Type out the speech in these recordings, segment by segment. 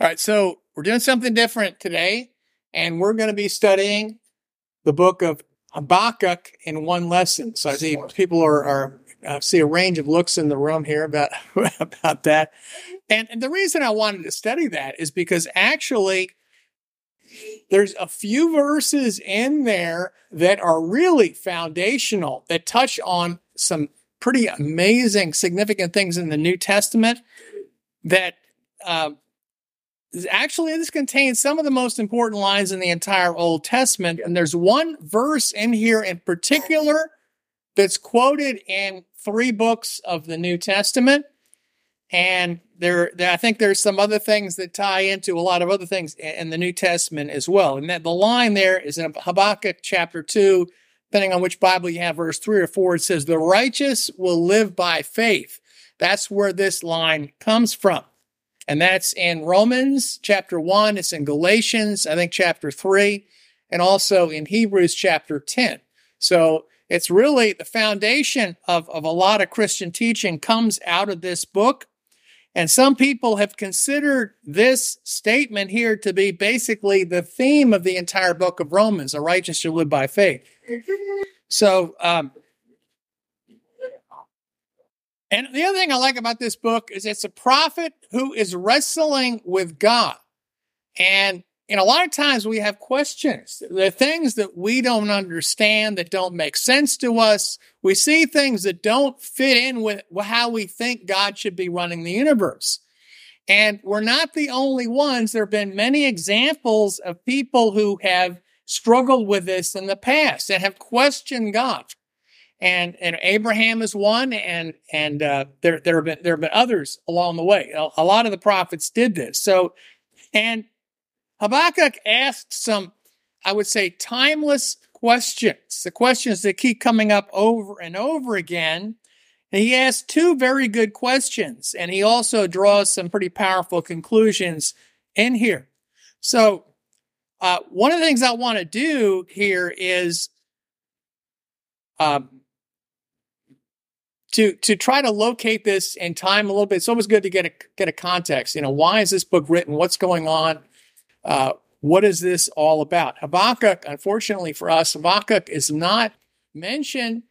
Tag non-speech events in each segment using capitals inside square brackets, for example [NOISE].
All right, so we're doing something different today, and we're going to be studying the book of Habakkuk in one lesson. So I see people are, are I see a range of looks in the room here about [LAUGHS] about that, and, and the reason I wanted to study that is because actually there's a few verses in there that are really foundational that touch on some pretty amazing, significant things in the New Testament that um, actually this contains some of the most important lines in the entire Old Testament. And there's one verse in here in particular that's quoted in three books of the New Testament. And there, there, I think there's some other things that tie into a lot of other things in the New Testament as well. And that the line there is in Habakkuk chapter two, depending on which Bible you have, verse three or four, it says, the righteous will live by faith. That's where this line comes from. And that's in Romans chapter one. It's in Galatians, I think chapter three, and also in Hebrews chapter 10. So it's really the foundation of, of a lot of Christian teaching comes out of this book. And some people have considered this statement here to be basically the theme of the entire book of Romans, a righteous shall live by faith. So, um, and the other thing I like about this book is it's a prophet who is wrestling with God. And and a lot of times we have questions. The things that we don't understand, that don't make sense to us. We see things that don't fit in with how we think God should be running the universe. And we're not the only ones. There have been many examples of people who have struggled with this in the past and have questioned God. And, and Abraham is one, and and uh, there there have been there have been others along the way. A, a lot of the prophets did this. So, and Habakkuk asked some, I would say, timeless questions, the questions that keep coming up over and over again. And he asked two very good questions, and he also draws some pretty powerful conclusions in here. So, uh, one of the things I want to do here is um, to to try to locate this in time a little bit. It's always good to get a get a context. You know, why is this book written? What's going on? Uh, what is this all about? Habakkuk, unfortunately for us, Habakkuk is not mentioned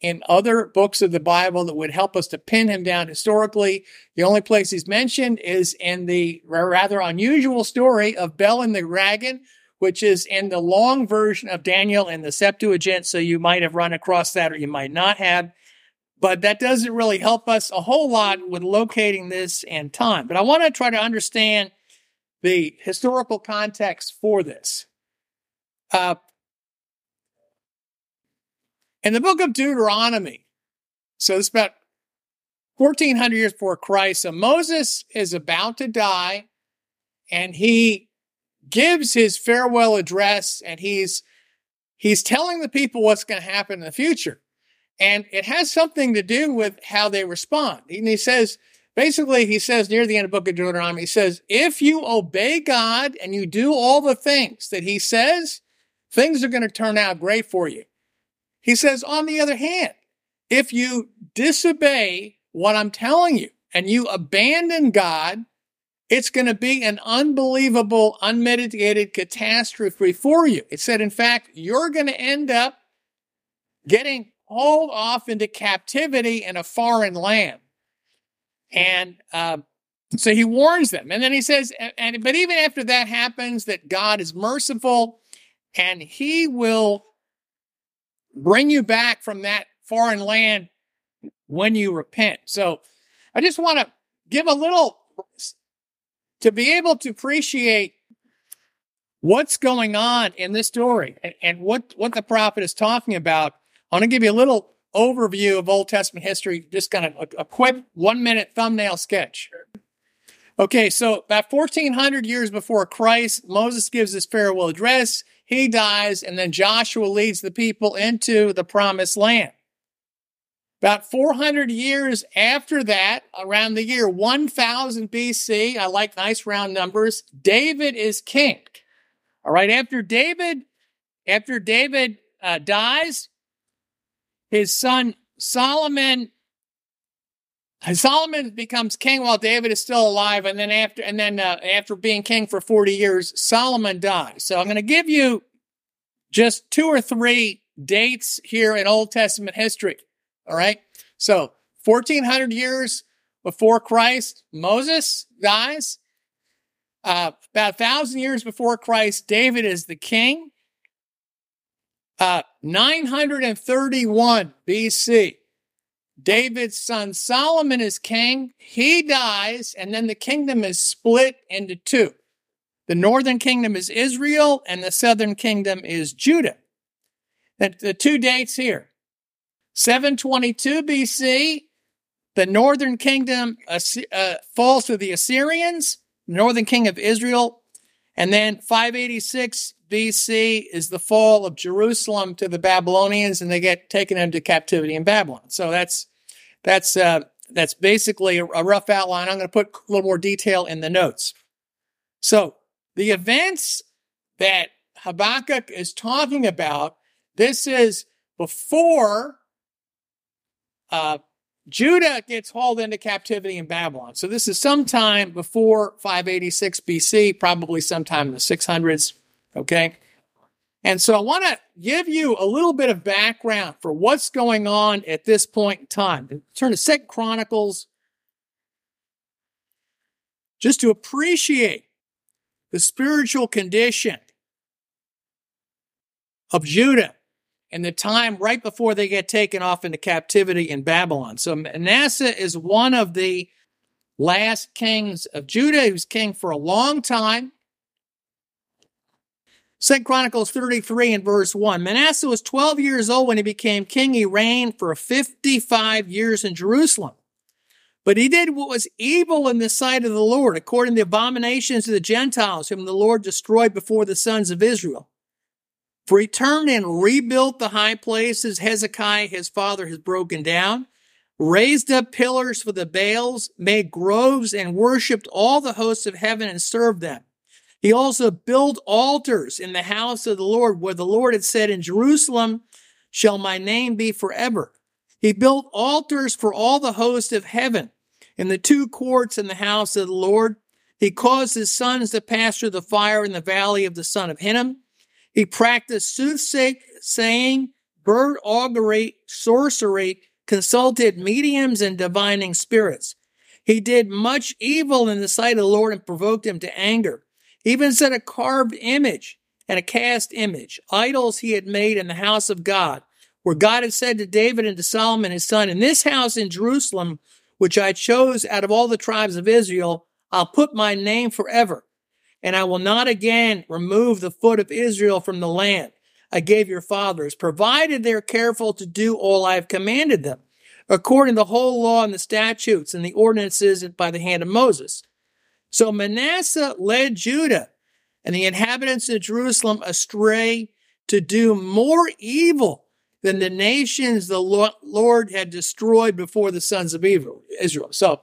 in other books of the Bible that would help us to pin him down historically. The only place he's mentioned is in the rather unusual story of Bel and the dragon, which is in the long version of Daniel in the Septuagint. So you might have run across that or you might not have. But that doesn't really help us a whole lot with locating this in time. But I want to try to understand the historical context for this. Uh, in the book of Deuteronomy, so it's about 1400 years before Christ, so Moses is about to die and he gives his farewell address and he's he's telling the people what's going to happen in the future. And it has something to do with how they respond. And he says, Basically, he says near the end of the book of Deuteronomy, he says, if you obey God and you do all the things that he says, things are going to turn out great for you. He says, on the other hand, if you disobey what I'm telling you and you abandon God, it's going to be an unbelievable, unmitigated catastrophe for you. It said, in fact, you're going to end up getting hauled off into captivity in a foreign land. And uh, so he warns them. And then he says, and but even after that happens, that God is merciful and he will bring you back from that foreign land when you repent. So I just want to give a little to be able to appreciate what's going on in this story and, and what, what the prophet is talking about. I want to give you a little overview of Old Testament history, just kind of a, a quick one minute thumbnail sketch. Okay, so about 1400 years before Christ, Moses gives his farewell address. He dies, and then Joshua leads the people into the promised land. About 400 years after that, around the year 1000 BC, I like nice round numbers, David is king. All right, after David, after David uh, dies, his son Solomon Solomon becomes king while David is still alive, and then after and then uh, after being king for forty years, Solomon dies. So I'm going to give you just two or three dates here in Old Testament history. All right, so 1400 years before Christ, Moses dies. Uh, about a thousand years before Christ, David is the king. Uh, 931 BC, David's son Solomon is king. He dies, and then the kingdom is split into two. The northern kingdom is Israel, and the southern kingdom is Judah. The, two dates here 722 BC, the northern kingdom uh, falls to the Assyrians, northern king of Israel, and then 586 BC is the fall of Jerusalem to the Babylonians, and they get taken into captivity in Babylon. So that's that's uh, that's basically a, a rough outline. I'm going to put a little more detail in the notes. So the events that Habakkuk is talking about, this is before uh, Judah gets hauled into captivity in Babylon. So this is sometime before 586 BC, probably sometime in the 600s. Okay. And so I want to give you a little bit of background for what's going on at this point in time. Turn to Second Chronicles just to appreciate the spiritual condition of Judah and the time right before they get taken off into captivity in Babylon. So Manasseh is one of the last kings of Judah. He was king for a long time. Second Chronicles 33 and verse 1. Manasseh was 12 years old when he became king. He reigned for 55 years in Jerusalem. But he did what was evil in the sight of the Lord, according to the abominations of the Gentiles, whom the Lord destroyed before the sons of Israel. For he turned and rebuilt the high places Hezekiah his father has broken down, raised up pillars for the Baals, made groves, and worshipped all the hosts of heaven and served them. He also built altars in the house of the Lord, where the Lord had said, In Jerusalem shall my name be forever. He built altars for all the hosts of heaven in the two courts in the house of the Lord. He caused his sons to pass through the fire in the valley of the son of Hinnom. He practiced soothsaying, bird augury, sorcery, consulted mediums and divining spirits. He did much evil in the sight of the Lord and provoked him to anger. Even set a carved image and a cast image, idols he had made in the house of God, where God had said to David and to Solomon his son, In this house in Jerusalem, which I chose out of all the tribes of Israel, I'll put my name forever and I will not again remove the foot of Israel from the land I gave your fathers, provided they're careful to do all I have commanded them, according to the whole law and the statutes and the ordinances by the hand of Moses. So Manasseh led Judah and the inhabitants of Jerusalem astray to do more evil than the nations the Lord had destroyed before the sons of Israel. So,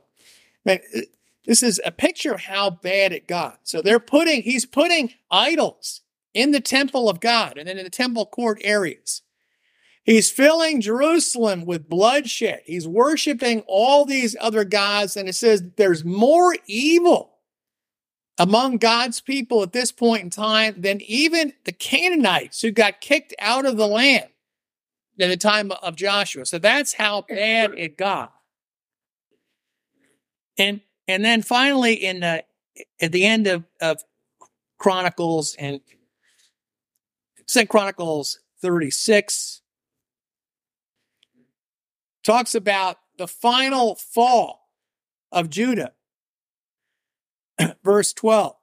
man, this is a picture of how bad it got. So they're putting, he's putting idols in the temple of God and then in the temple court areas. He's filling Jerusalem with bloodshed. He's worshiping all these other gods. And it says there's more evil among God's people at this point in time than even the Canaanites who got kicked out of the land in the time of Joshua. So that's how bad it got. And and then finally, in uh, at the end of, of Chronicles and Second Chronicles 36 talks about the final fall of Judah. [CLEARS THROAT] Verse 12.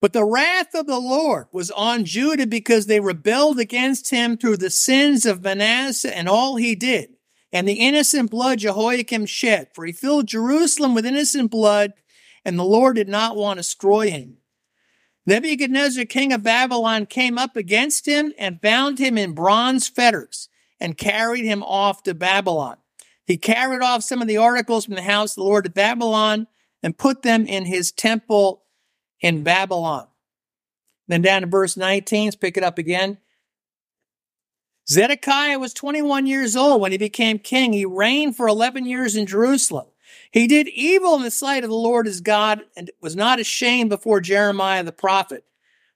But the wrath of the Lord was on Judah because they rebelled against him through the sins of Manasseh and all he did and the innocent blood Jehoiakim shed, for he filled Jerusalem with innocent blood, and the Lord did not want to destroy him. Nebuchadnezzar, king of Babylon, came up against him and bound him in bronze fetters and carried him off to Babylon. He carried off some of the articles from the house of the Lord of Babylon and put them in his temple in Babylon. Then down to verse 19, let's pick it up again. Zedekiah was 21 years old when he became king. He reigned for 11 years in Jerusalem. He did evil in the sight of the Lord his God and was not ashamed before Jeremiah the prophet,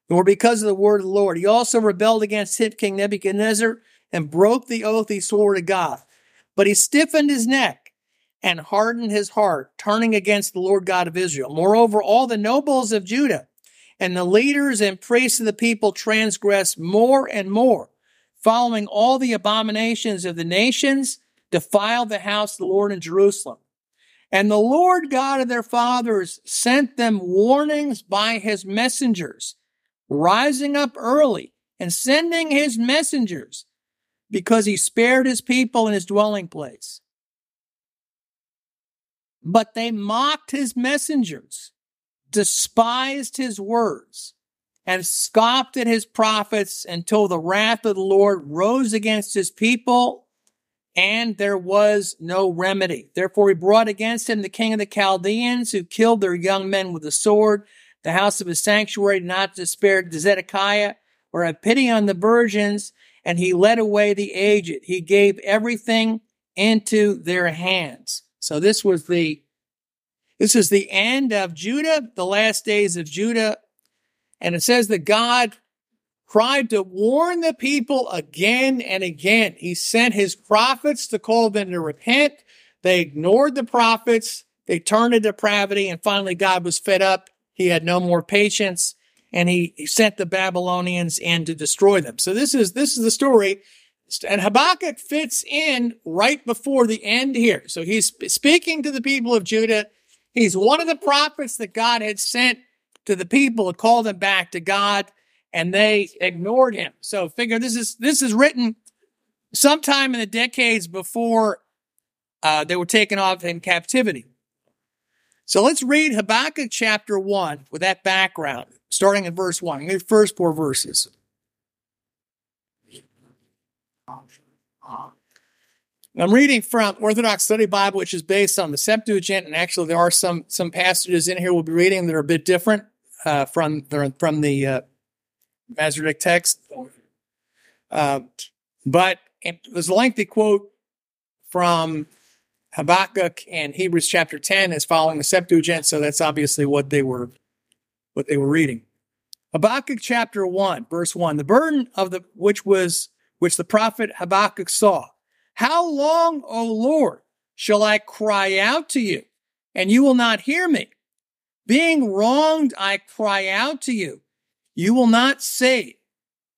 nor because of the word of the Lord. He also rebelled against him, King Nebuchadnezzar, and broke the oath he swore to God. But he stiffened his neck and hardened his heart, turning against the Lord God of Israel. Moreover, all the nobles of Judah and the leaders and priests of the people transgressed more and more, following all the abominations of the nations, defiled the house of the Lord in Jerusalem. And the Lord God of their fathers sent them warnings by his messengers, rising up early and sending his messengers because he spared his people in his dwelling place. But they mocked his messengers, despised his words, and scoffed at his prophets until the wrath of the Lord rose against his people and there was no remedy. Therefore he brought against him the king of the Chaldeans who killed their young men with the sword. The house of his sanctuary not to spare Zedekiah or have pity on the virgins, and he led away the aged. He gave everything into their hands. So this was the this is the end of Judah, the last days of Judah. And it says that God tried to warn the people again and again. He sent his prophets to call them to repent. They ignored the prophets. They turned to depravity. And finally, God was fed up. He had no more patience and he, he sent the Babylonians in to destroy them. So this is, this is the story. And Habakkuk fits in right before the end here. So he's speaking to the people of Judah. He's one of the prophets that God had sent to the people to call them back to God and they ignored him. So figure this is this is written sometime in the decades before uh, they were taken off in captivity. So let's read Habakkuk chapter one with that background, starting in verse one. The first four verses. I'm reading from Orthodox Study Bible, which is based on the Septuagint, and actually there are some some passages in here we'll be reading that are a bit different uh, from the from the uh, Masoretic text. Uh, but it was a lengthy quote from Habakkuk and Hebrews chapter 10 is following the Septuagint, so that's obviously what they were what they were reading. Habakkuk chapter 1, verse 1. The burden of the which was which the prophet Habakkuk saw. How long, O Lord, shall I cry out to you, and you will not hear me? Being wronged, I cry out to you, you will not say,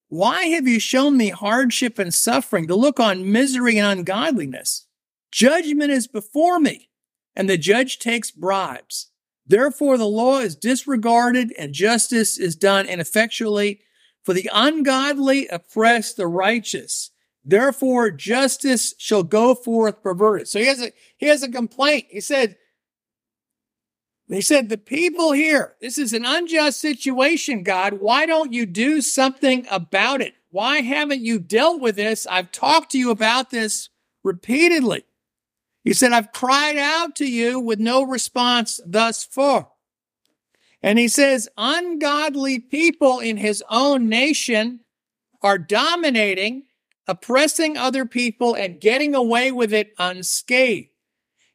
Why have you shown me hardship and suffering to look on misery and ungodliness? Judgment is before me, and the judge takes bribes. Therefore, the law is disregarded and justice is done ineffectually. For the ungodly oppress the righteous. Therefore, justice shall go forth perverted. So he has a, he has a complaint. He said, they said, the people here, this is an unjust situation, God. Why don't you do something about it? Why haven't you dealt with this? I've talked to you about this repeatedly. He said, I've cried out to you with no response thus far. And he says, ungodly people in his own nation are dominating, oppressing other people, and getting away with it unscathed.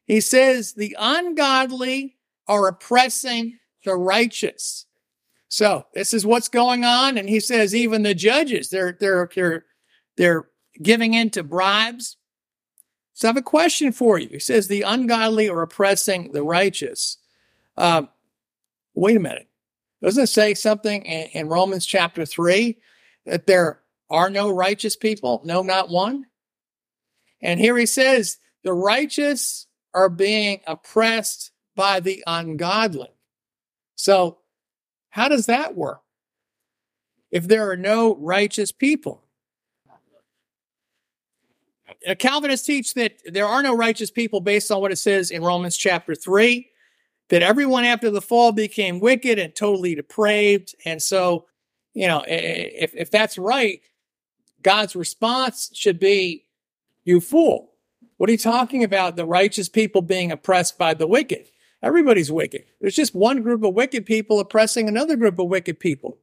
He says, the ungodly are oppressing the righteous. So this is what's going on. And he says even the judges, they're, they're, they're, they're giving in to bribes. So I have a question for you. He says the ungodly are oppressing the righteous. Uh, wait a minute. Doesn't it say something in, in Romans chapter three that there are no righteous people? No, not one. And here he says the righteous are being oppressed by the ungodly. So, how does that work? If there are no righteous people, Uh, Calvinists teach that there are no righteous people based on what it says in Romans chapter 3, that everyone after the fall became wicked and totally depraved. And so, you know, if, if that's right, God's response should be, you fool. What are you talking about? The righteous people being oppressed by the wicked. Everybody's wicked. There's just one group of wicked people oppressing another group of wicked people.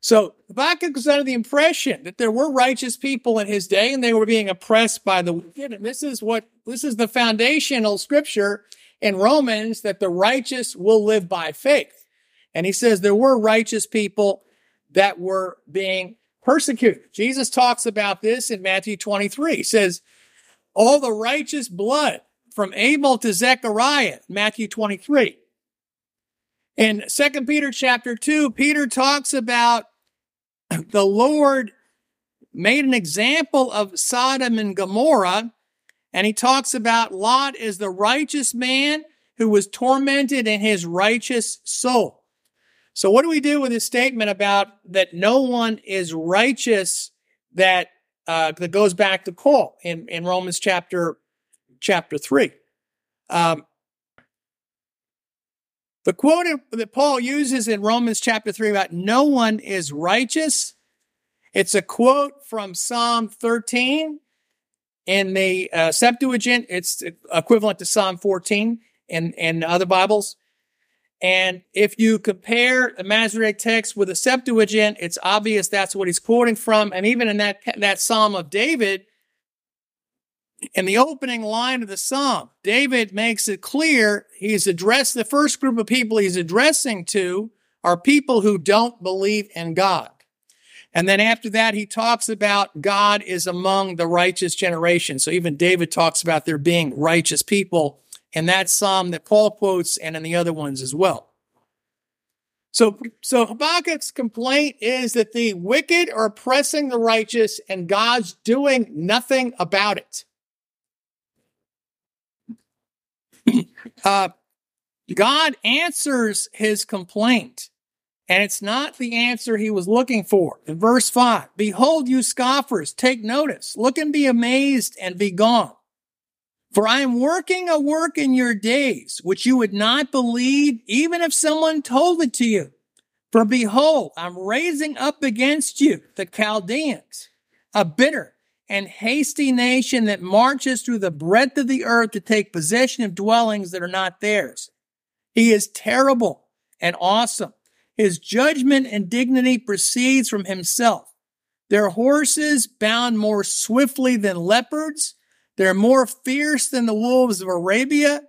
So Habakkuk was under the impression that there were righteous people in his day and they were being oppressed by the wicked. And this is what, this is the foundational scripture in Romans that the righteous will live by faith. And he says there were righteous people that were being persecuted. Jesus talks about this in Matthew 23. He says, all the righteous blood from Abel to Zechariah, Matthew 23. In 2 Peter chapter 2, Peter talks about [CLEARS THROAT] the Lord made an example of Sodom and Gomorrah, and he talks about Lot as the righteous man who was tormented in his righteous soul. So what do we do with this statement about that no one is righteous that uh, that goes back to Paul in, in Romans chapter chapter three? Um, the quote that Paul uses in Romans chapter 3 about no one is righteous, it's a quote from Psalm 13 in the uh, Septuagint. It's equivalent to Psalm 14 in, in other Bibles. And if you compare the Masoretic text with the Septuagint, it's obvious that's what he's quoting from. And even in that, that Psalm of David, in the opening line of the psalm, David makes it clear he's addressed the first group of people he's addressing to are people who don't believe in God. And then after that, he talks about God is among the righteous generation. So even David talks about there being righteous people in that psalm that Paul quotes and in the other ones as well. So, so Habakkuk's complaint is that the wicked are oppressing the righteous and God's doing nothing about it. [LAUGHS] uh, God answers his complaint, and it's not the answer he was looking for. In verse 5, Behold, you scoffers, take notice, look and be amazed and be gone. For I am working a work in your days, which you would not believe, even if someone told it to you. For behold, I'm raising up against you the Chaldeans, a bitter and hasty nation that marches through the breadth of the earth to take possession of dwellings that are not theirs. He is terrible and awesome. His judgment and dignity proceeds from himself. Their horses bound more swiftly than leopards. They're more fierce than the wolves of Arabia.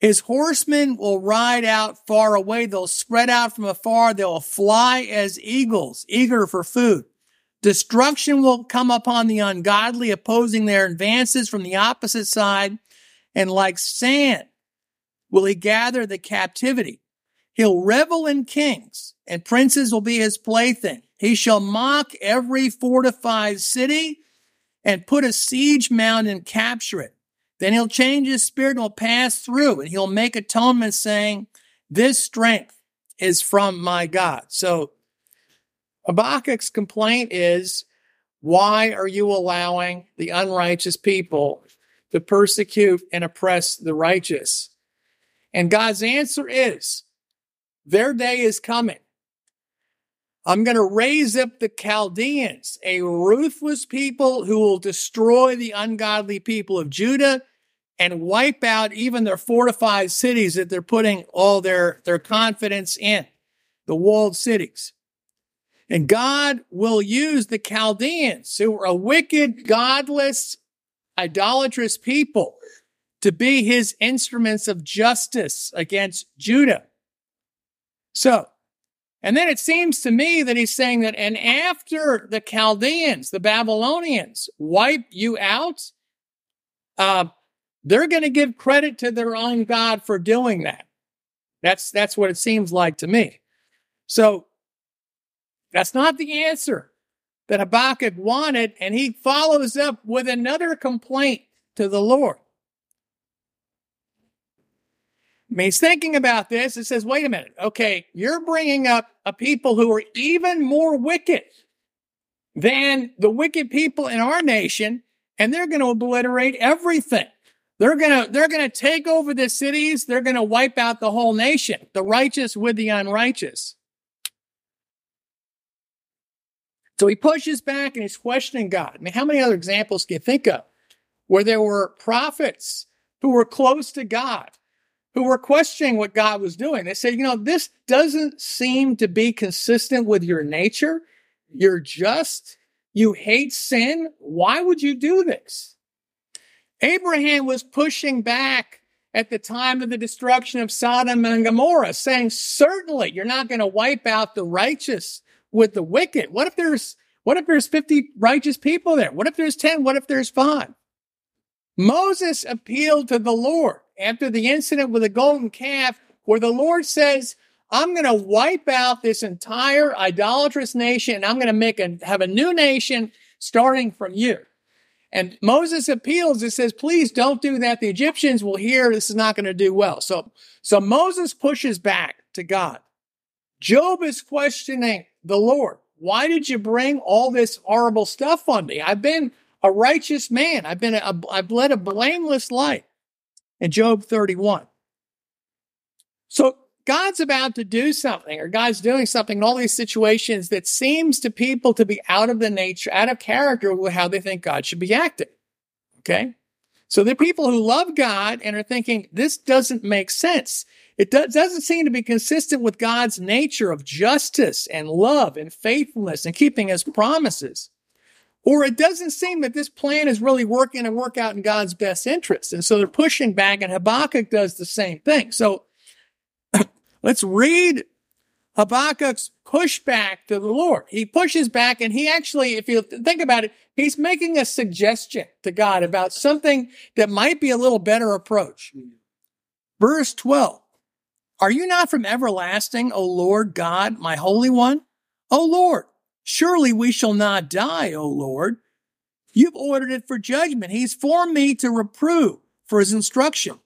His horsemen will ride out far away. They'll spread out from afar. They'll fly as eagles, eager for food. Destruction will come upon the ungodly, opposing their advances from the opposite side. And like sand will he gather the captivity. He'll revel in kings, and princes will be his plaything. He shall mock every fortified city and put a siege mound and capture it. Then he'll change his spirit and will pass through, and he'll make atonement, saying, This strength is from my God. So Habakkuk's complaint is, why are you allowing the unrighteous people to persecute and oppress the righteous? And God's answer is, their day is coming. I'm going to raise up the Chaldeans, a ruthless people who will destroy the ungodly people of Judah and wipe out even their fortified cities that they're putting all their, their confidence in, the walled cities. And God will use the Chaldeans, who are a wicked, godless, idolatrous people, to be his instruments of justice against Judah. So, and then it seems to me that he's saying that, and after the Chaldeans, the Babylonians, wipe you out, uh, they're going to give credit to their own God for doing that. That's, that's what it seems like to me. So that's not the answer that Habakkuk wanted, and he follows up with another complaint to the Lord. I mean, he's thinking about this and says, wait a minute. Okay, you're bringing up a people who are even more wicked than the wicked people in our nation, and they're going to obliterate everything. They're going to, they're going to take over the cities. They're going to wipe out the whole nation, the righteous with the unrighteous. So he pushes back and he's questioning God. I mean, how many other examples can you think of where there were prophets who were close to God, who were questioning what God was doing. They said, you know, this doesn't seem to be consistent with your nature. You're just, you hate sin. Why would you do this? Abraham was pushing back at the time of the destruction of Sodom and Gomorrah, saying, certainly you're not going to wipe out the righteous with the wicked. What if there's, what if there's 50 righteous people there? What if there's 10? What if there's five? Moses appealed to the Lord after the incident with the golden calf, where the Lord says, I'm going to wipe out this entire idolatrous nation and I'm going to make a, have a new nation starting from you. And Moses appeals and says, please don't do that. The Egyptians will hear this is not going to do well. So, so Moses pushes back to God. Job is questioning the Lord. Why did you bring all this horrible stuff on me? I've been a righteous man. I've been, a, I've led a blameless life. In Job 31. So God's about to do something or God's doing something in all these situations that seems to people to be out of the nature, out of character with how they think God should be acting. Okay. So are people who love God and are thinking this doesn't make sense. It do- doesn't seem to be consistent with God's nature of justice and love and faithfulness and keeping his promises. Or it doesn't seem that this plan is really working and work out in God's best interest. And so they're pushing back and Habakkuk does the same thing. So [CLEARS THROAT] let's read Habakkuk's pushback to the Lord. He pushes back and he actually, if you think about it, he's making a suggestion to God about something that might be a little better approach. Verse 12. Are you not from everlasting, O Lord God, my Holy One? O Lord, Surely we shall not die, O Lord. You've ordered it for judgment. He's for me to reprove for his instruction.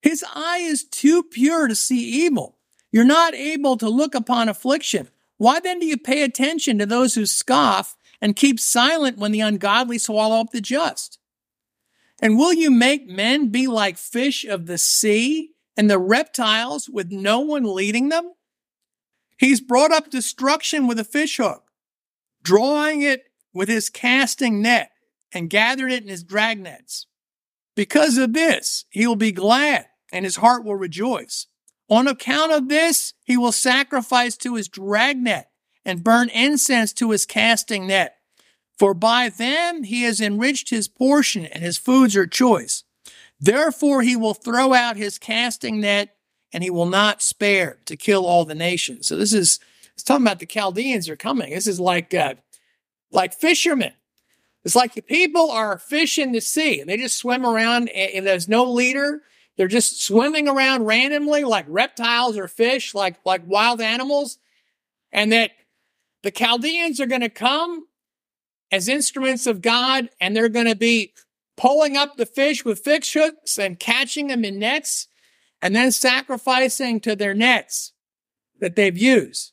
His eye is too pure to see evil. You're not able to look upon affliction. Why then do you pay attention to those who scoff and keep silent when the ungodly swallow up the just? And will you make men be like fish of the sea and the reptiles with no one leading them? He's brought up destruction with a fishhook drawing it with his casting net and gathered it in his drag nets. Because of this, he will be glad and his heart will rejoice. On account of this, he will sacrifice to his dragnet and burn incense to his casting net. For by them he has enriched his portion and his foods are choice. Therefore he will throw out his casting net and he will not spare to kill all the nations. So this is it's talking about the Chaldeans are coming. This is like uh, like fishermen. It's like the people are fishing the sea and they just swim around and there's no leader. They're just swimming around randomly like reptiles or fish, like, like wild animals. And that the Chaldeans are going to come as instruments of God and they're going to be pulling up the fish with fish hooks and catching them in nets and then sacrificing to their nets that they've used.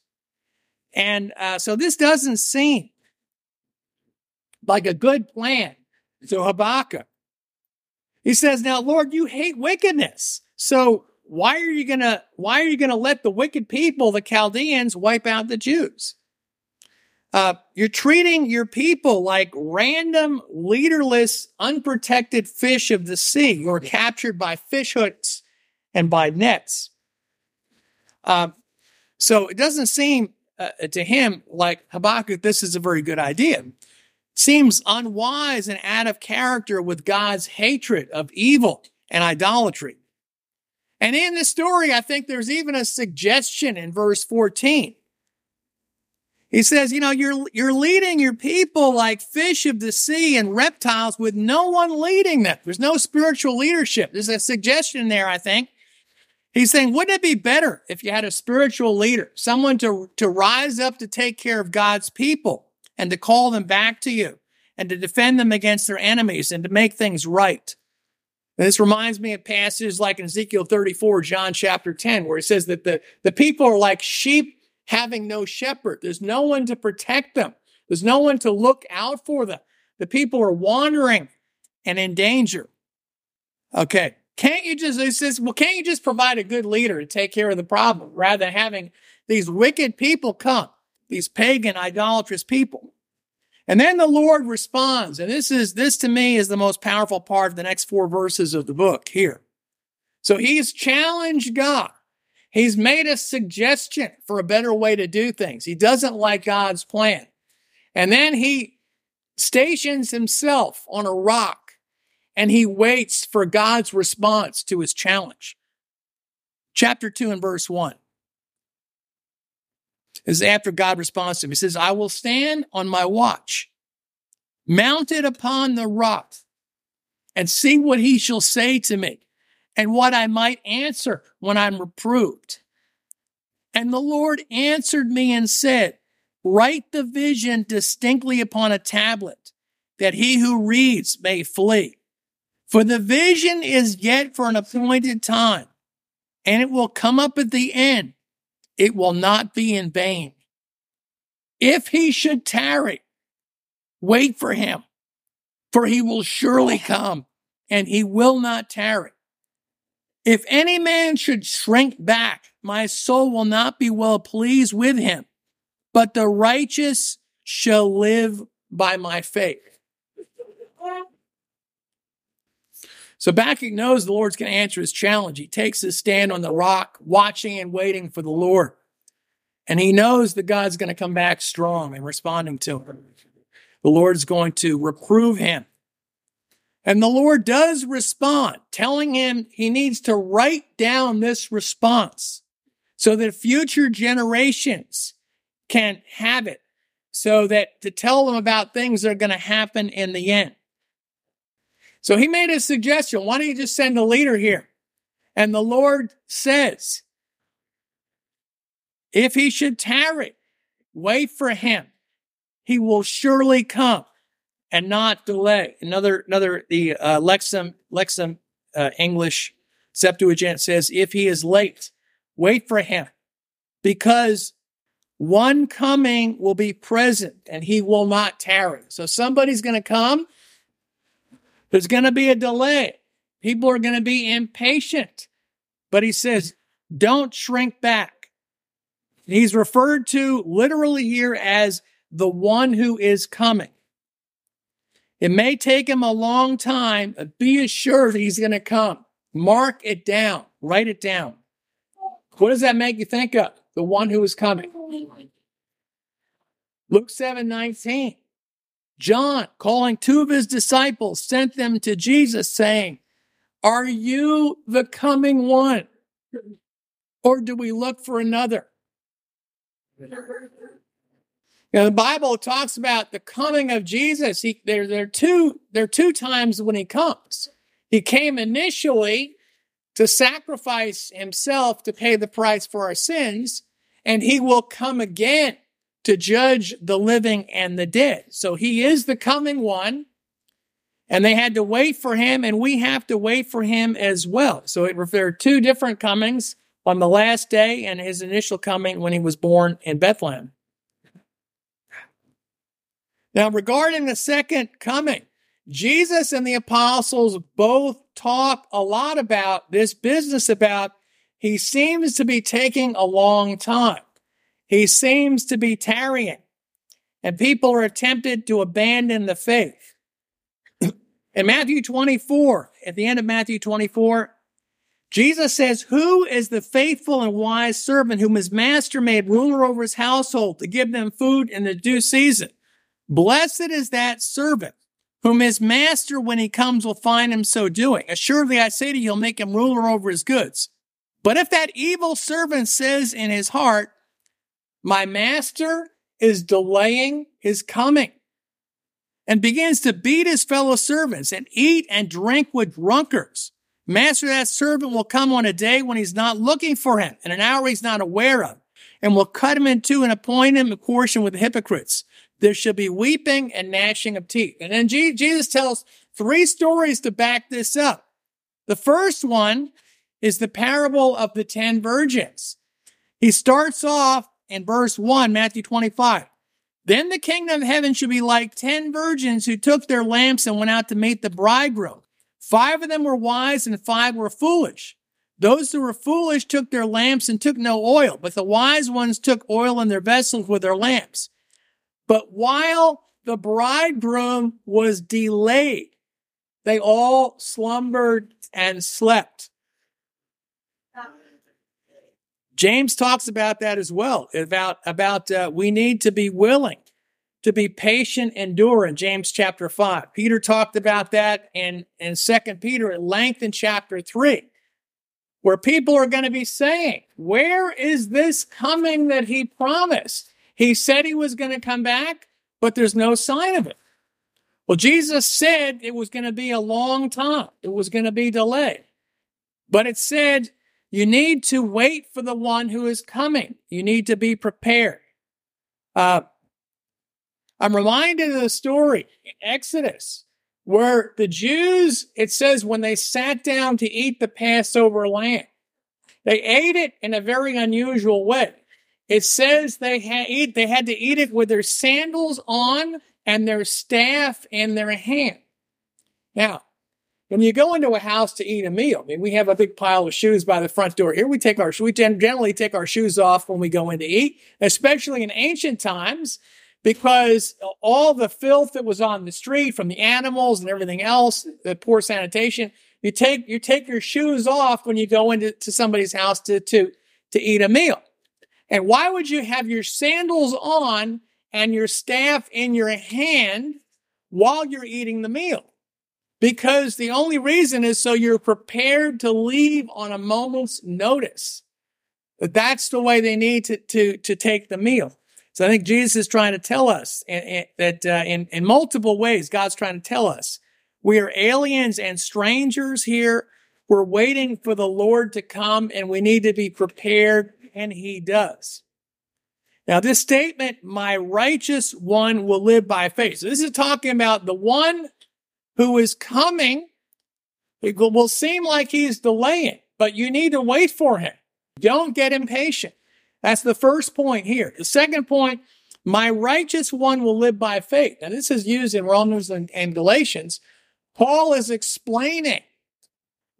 And uh, so this doesn't seem like a good plan to Habakkuk. He says, now, Lord, you hate wickedness. So why are you going to, why are you going to let the wicked people, the Chaldeans, wipe out the Jews? Uh, you're treating your people like random, leaderless, unprotected fish of the sea who are captured by fish hooks and by nets. Uh, so it doesn't seem uh, to him, like Habakkuk, this is a very good idea. Seems unwise and out of character with God's hatred of evil and idolatry. And in this story, I think there's even a suggestion in verse 14. He says, you know, you're, you're leading your people like fish of the sea and reptiles with no one leading them. There's no spiritual leadership. There's a suggestion there, I think, He's saying, wouldn't it be better if you had a spiritual leader, someone to, to rise up to take care of God's people and to call them back to you and to defend them against their enemies and to make things right? And this reminds me of passages like in Ezekiel 34, John chapter 10, where it says that the, the people are like sheep having no shepherd. There's no one to protect them. There's no one to look out for them. The people are wandering and in danger. Okay. Can't you just, he says, well, can't you just provide a good leader to take care of the problem rather than having these wicked people come, these pagan, idolatrous people? And then the Lord responds. And this is, this to me is the most powerful part of the next four verses of the book here. So he's challenged God. He's made a suggestion for a better way to do things. He doesn't like God's plan. And then he stations himself on a rock and he waits for God's response to his challenge. Chapter 2 and verse 1 is after God responds to him. He says, I will stand on my watch, mounted upon the rock, and see what he shall say to me and what I might answer when I'm reproved. And the Lord answered me and said, Write the vision distinctly upon a tablet, that he who reads may flee. For the vision is yet for an appointed time, and it will come up at the end. It will not be in vain. If he should tarry, wait for him, for he will surely come, and he will not tarry. If any man should shrink back, my soul will not be well pleased with him but the righteous shall live by my faith. So Habakkuk knows the Lord's going to answer his challenge. He takes his stand on the rock, watching and waiting for the Lord. And he knows that God's going to come back strong and responding to him. The Lord's going to reprove him. And the Lord does respond, telling him he needs to write down this response so that future generations can have it so that to tell them about things that are going to happen in the end. So he made a suggestion. Why don't you just send a leader here? And the Lord says, if he should tarry, wait for him. He will surely come and not delay. Another, another, the uh, Lexham, Lexham uh, English Septuagint says, if he is late, wait for him because one coming will be present and he will not tarry. So somebody's going to come. There's going to be a delay. People are going to be impatient. But he says, don't shrink back. He's referred to literally here as the one who is coming. It may take him a long time, but be assured he's going to come. Mark it down. Write it down. What does that make you think of? The one who is coming. Luke 7 19. John, calling two of his disciples, sent them to Jesus saying, Are you the coming one? Or do we look for another? You know, the Bible talks about the coming of Jesus. He, there, there, are two, there are two times when he comes. He came initially to sacrifice himself to pay the price for our sins, and he will come again to judge the living and the dead. So he is the coming one. And they had to wait for him, and we have to wait for him as well. So it, there are two different comings on the last day and his initial coming when he was born in Bethlehem. Now, regarding the second coming, Jesus and the apostles both talk a lot about this business about he seems to be taking a long time. He seems to be tarrying, and people are tempted to abandon the faith. [CLEARS THROAT] In Matthew 24, at the end of Matthew 24, Jesus says, Who is the faithful and wise servant whom his master made ruler over his household to give them food in the due season? Blessed is that servant whom his master, when he comes, will find him so doing. Assuredly, I say to you, he'll make him ruler over his goods. But if that evil servant says in his heart, my master is delaying his coming and begins to beat his fellow servants and eat and drink with drunkards. Master, that servant will come on a day when he's not looking for him and an hour he's not aware of and will cut him in two and appoint him a portion with the hypocrites. There shall be weeping and gnashing of teeth. And then Jesus tells three stories to back this up. The first one is the parable of the ten virgins. He starts off in verse 1, Matthew 25. Then the kingdom of heaven should be like ten virgins who took their lamps and went out to meet the bridegroom. Five of them were wise and five were foolish. Those who were foolish took their lamps and took no oil, but the wise ones took oil in their vessels with their lamps. But while the bridegroom was delayed, they all slumbered and slept. James talks about that as well, about, about uh, we need to be willing to be patient, endure in James chapter 5. Peter talked about that in, in 2 Peter at length in chapter 3, where people are going to be saying, Where is this coming that he promised? He said he was going to come back, but there's no sign of it. Well, Jesus said it was going to be a long time, it was going to be delayed. But it said, You need to wait for the one who is coming, you need to be prepared. Uh, I'm reminded of the story in Exodus where the Jews, it says, when they sat down to eat the Passover lamb, they ate it in a very unusual way. It says they had, eat, they had to eat it with their sandals on and their staff in their hand. Now, when you go into a house to eat a meal, I mean, we have a big pile of shoes by the front door here. We take our, we generally take our shoes off when we go in to eat, especially in ancient times because all the filth that was on the street from the animals and everything else, the poor sanitation, you take, you take your shoes off when you go into to somebody's house to, to, to eat a meal. And why would you have your sandals on and your staff in your hand while you're eating the meal? Because the only reason is so you're prepared to leave on a moment's notice. But that's the way they need to, to, to take the meal. So I think Jesus is trying to tell us that uh, in, in multiple ways, God's trying to tell us we are aliens and strangers here. We're waiting for the Lord to come and we need to be prepared and he does. Now this statement, my righteous one will live by faith. So this is talking about the one who is coming. It will seem like he's delaying, but you need to wait for him. Don't get impatient. That's the first point here. The second point, my righteous one will live by faith. Now, this is used in Romans and, and Galatians. Paul is explaining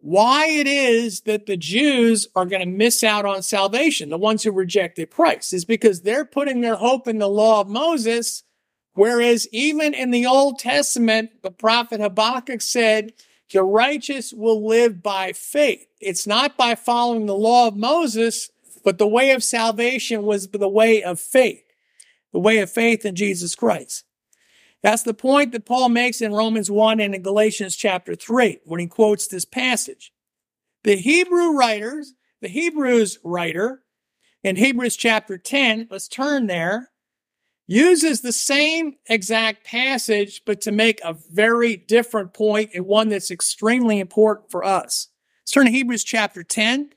why it is that the Jews are going to miss out on salvation, the ones who rejected Christ, is because they're putting their hope in the law of Moses, whereas even in the Old Testament, the prophet Habakkuk said, the righteous will live by faith. It's not by following the law of Moses, but the way of salvation was the way of faith, the way of faith in Jesus Christ. That's the point that Paul makes in Romans 1 and in Galatians chapter 3 when he quotes this passage. The Hebrew writers, the Hebrews writer in Hebrews chapter 10, let's turn there, uses the same exact passage, but to make a very different point and one that's extremely important for us. Let's turn to Hebrews chapter 10.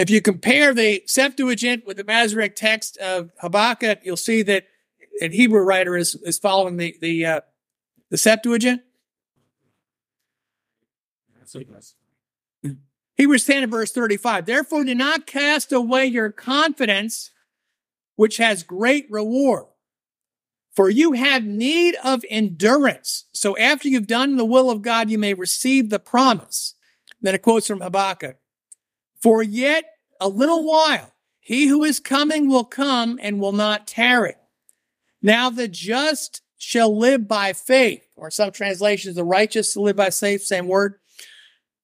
If you compare the Septuagint with the Masoretic text of Habakkuk, you'll see that a Hebrew writer is, is following the the, uh, the Septuagint. Hebrews 10 verse 35. Therefore, do not cast away your confidence, which has great reward. For you have need of endurance. So after you've done the will of God, you may receive the promise. Then it quotes from Habakkuk. For yet a little while, he who is coming will come and will not tarry. Now the just shall live by faith, or some translations, the righteous to live by faith, same word.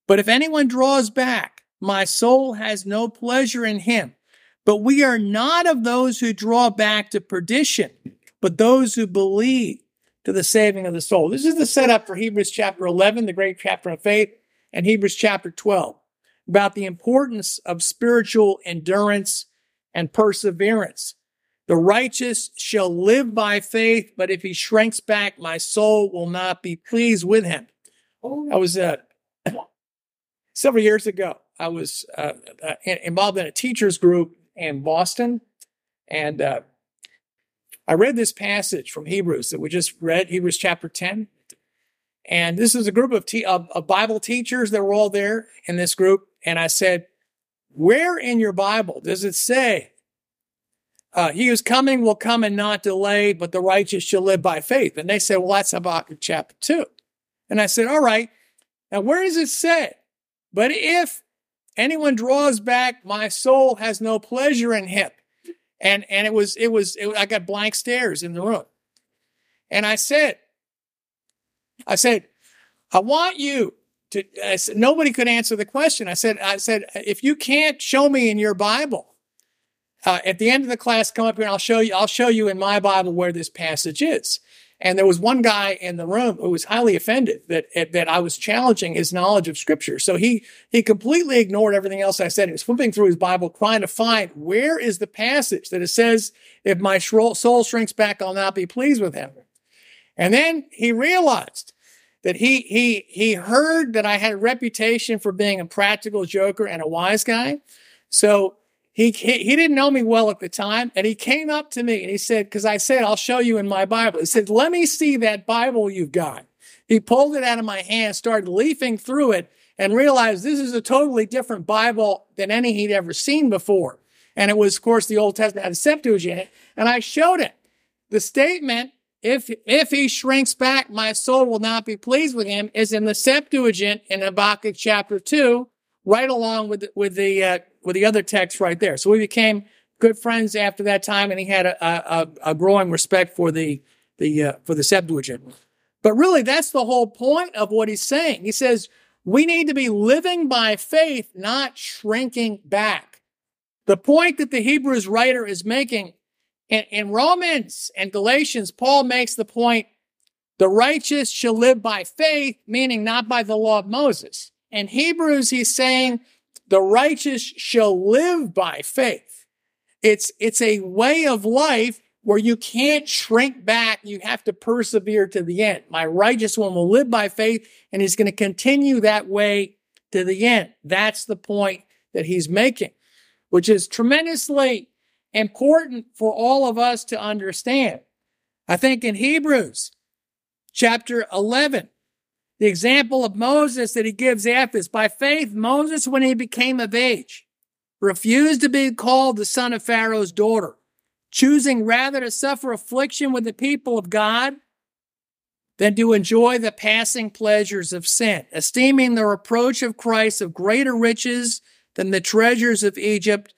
But if anyone draws back, my soul has no pleasure in him. But we are not of those who draw back to perdition, but those who believe to the saving of the soul. This is the setup for Hebrews chapter 11, the great chapter of faith, and Hebrews chapter 12 about the importance of spiritual endurance and perseverance. The righteous shall live by faith, but if he shrinks back, my soul will not be pleased with him. I was uh, [COUGHS] several years ago. I was uh, uh involved in a teachers group in Boston, and uh, I read this passage from Hebrews that we just read, Hebrews chapter 10. And this is a group of, te- of, of Bible teachers that were all there in this group. And I said, Where in your Bible does it say, uh, He who's coming will come and not delay, but the righteous shall live by faith? And they said, Well, that's Habakkuk chapter 2. And I said, All right. Now, where does it say? But if anyone draws back, my soul has no pleasure in him and and it was it was it, I got blank stares in the room, and I said, I said, I want you to, I said, nobody could answer the question. I said, I said, if you can't show me in your Bible, uh, at the end of the class, come up here and I'll show you, I'll show you in my Bible where this passage is. And there was one guy in the room who was highly offended that, that I was challenging his knowledge of scripture. So he, he completely ignored everything else I said. He was flipping through his Bible, trying to find where is the passage that it says, if my soul shrinks back, I'll not be pleased with him. And then he realized that he, he, he heard that I had a reputation for being a practical joker and a wise guy. So he, he didn't know me well at the time. And he came up to me and he said, cause I said, I'll show you in my Bible. He said, let me see that Bible you've got. He pulled it out of my hand, started leafing through it and realized this is a totally different Bible than any he'd ever seen before. And it was, of course, the Old Testament had a Septuagint. And I showed it. the statement, if, if he shrinks back, my soul will not be pleased with him, is in the Septuagint in Habakkuk chapter two, right along with, with the, uh, with the other text right there. So we became good friends after that time, and he had a, a, a growing respect for the the uh, for the Septuagint. But really, that's the whole point of what he's saying. He says we need to be living by faith, not shrinking back. The point that the Hebrews writer is making in, in Romans and Galatians, Paul makes the point: the righteous shall live by faith, meaning not by the law of Moses. In Hebrews, he's saying the righteous shall live by faith. It's, it's a way of life where you can't shrink back. You have to persevere to the end. My righteous one will live by faith and he's going to continue that way to the end. That's the point that he's making, which is tremendously important for all of us to understand. I think in Hebrews chapter 11, the example of Moses that he gives after. By faith, Moses, when he became of age, refused to be called the son of Pharaoh's daughter, choosing rather to suffer affliction with the people of God than to enjoy the passing pleasures of sin, esteeming the reproach of Christ of greater riches than the treasures of Egypt,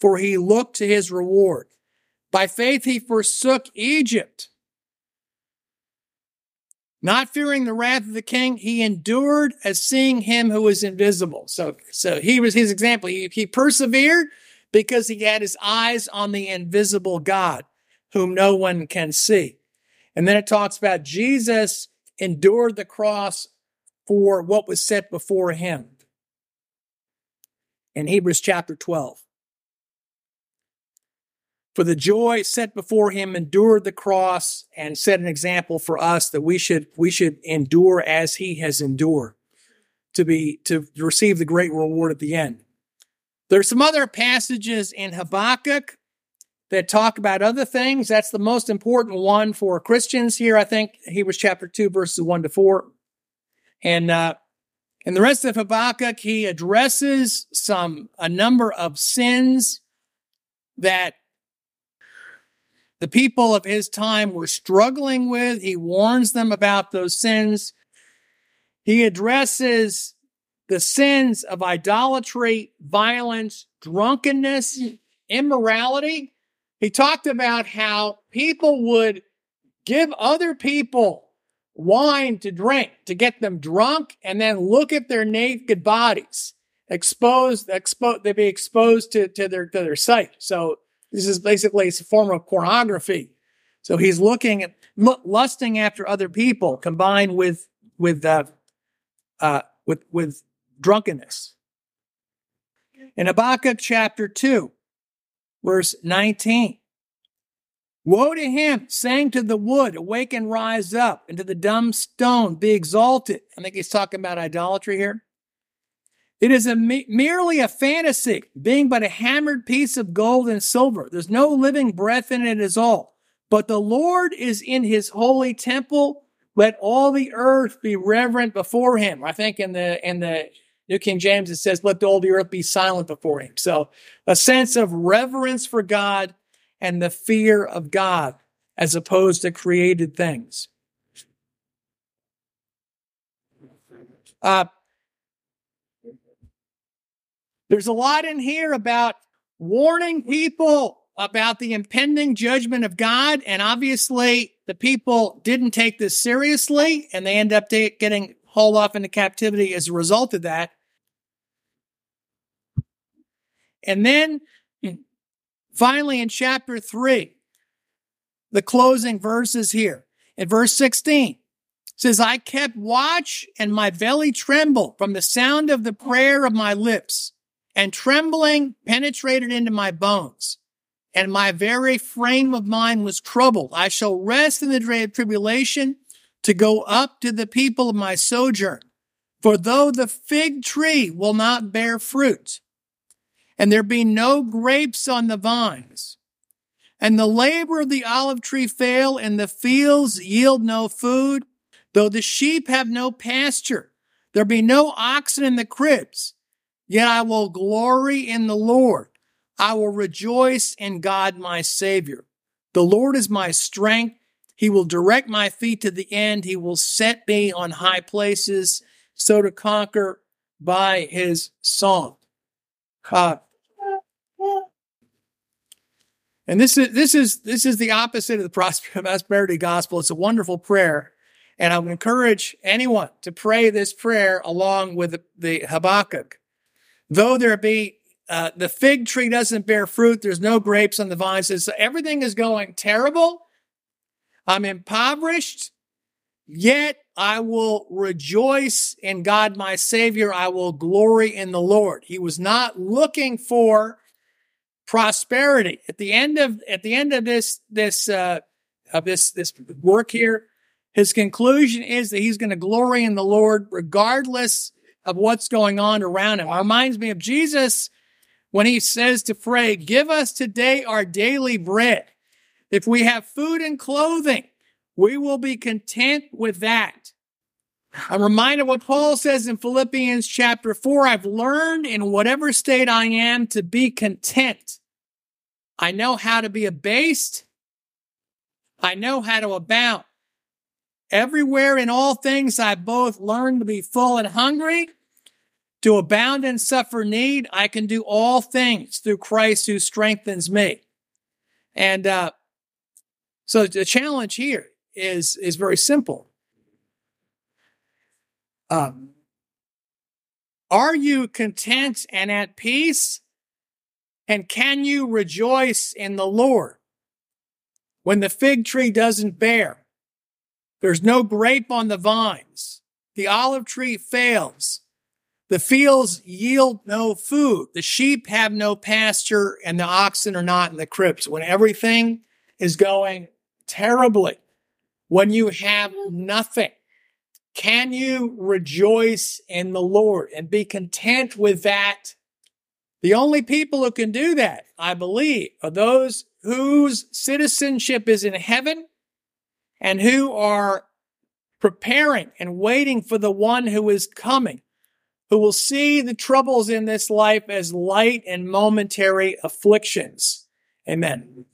for he looked to his reward. By faith, he forsook Egypt not fearing the wrath of the king, he endured as seeing him who is invisible. So, so he was his example. He, he persevered because he had his eyes on the invisible God whom no one can see. And then it talks about Jesus endured the cross for what was set before him in Hebrews chapter 12 for the joy set before him endured the cross and set an example for us that we should we should endure as he has endured to be to receive the great reward at the end. There's some other passages in habakkuk that talk about other things. That's the most important one for christians here i think. Hebrews chapter 2 verses 1 to 4 and uh in the rest of habakkuk he addresses some a number of sins that the people of his time were struggling with. He warns them about those sins. He addresses the sins of idolatry, violence, drunkenness, immorality. He talked about how people would give other people wine to drink to get them drunk and then look at their naked bodies exposed, exposed, they'd be exposed to, to their, to their sight. So this is basically a form of pornography. So he's looking at lusting after other people combined with with uh, uh, with with drunkenness. In Habakkuk chapter two, verse nineteen. Woe to him, saying to the wood, awake and rise up, and to the dumb stone, be exalted. I think he's talking about idolatry here. It is a, merely a fantasy, being but a hammered piece of gold and silver. There's no living breath in it at all. But the Lord is in his holy temple. Let all the earth be reverent before him. I think in the, in the New King James, it says, let all the earth be silent before him. So a sense of reverence for God and the fear of God as opposed to created things. Uh, there's a lot in here about warning people about the impending judgment of God. And obviously the people didn't take this seriously and they end up getting hauled off into captivity as a result of that. And then finally in chapter three, the closing verses here in verse 16 says, I kept watch and my belly trembled from the sound of the prayer of my lips and trembling penetrated into my bones and my very frame of mind was troubled. I shall rest in the day of tribulation to go up to the people of my sojourn. For though the fig tree will not bear fruit, and there be no grapes on the vines, and the labor of the olive tree fail, and the fields yield no food, though the sheep have no pasture, there be no oxen in the cribs, yet I will glory in the Lord. I will rejoice in God my Savior. The Lord is my strength. He will direct my feet to the end. He will set me on high places so to conquer by his song. God. And this is, this is, this is the opposite of the [LAUGHS] prosperity gospel. It's a wonderful prayer. And I would encourage anyone to pray this prayer along with the Habakkuk. Though there be uh, the fig tree doesn't bear fruit. There's no grapes on the vines. So everything is going terrible. I'm impoverished, yet I will rejoice in God, my Savior. I will glory in the Lord. He was not looking for prosperity. At the end of at the end of this this uh, of this this work here, his conclusion is that he's going to glory in the Lord regardless of what's going on around him. It reminds me of Jesus when he says to pray, give us today our daily bread. If we have food and clothing, we will be content with that. I'm reminded what Paul says in Philippians chapter four. I've learned in whatever state I am to be content. I know how to be abased. I know how to abound. Everywhere in all things, I both learn to be full and hungry to abound and suffer need, I can do all things through Christ who strengthens me. And uh, so the challenge here is is very simple. Um, are you content and at peace? And can you rejoice in the Lord when the fig tree doesn't bear? There's no grape on the vines. The olive tree fails. The fields yield no food. The sheep have no pasture and the oxen are not in the cribs. When everything is going terribly, when you have nothing, can you rejoice in the Lord and be content with that? The only people who can do that, I believe, are those whose citizenship is in heaven and who are preparing and waiting for the one who is coming who will see the troubles in this life as light and momentary afflictions. Amen.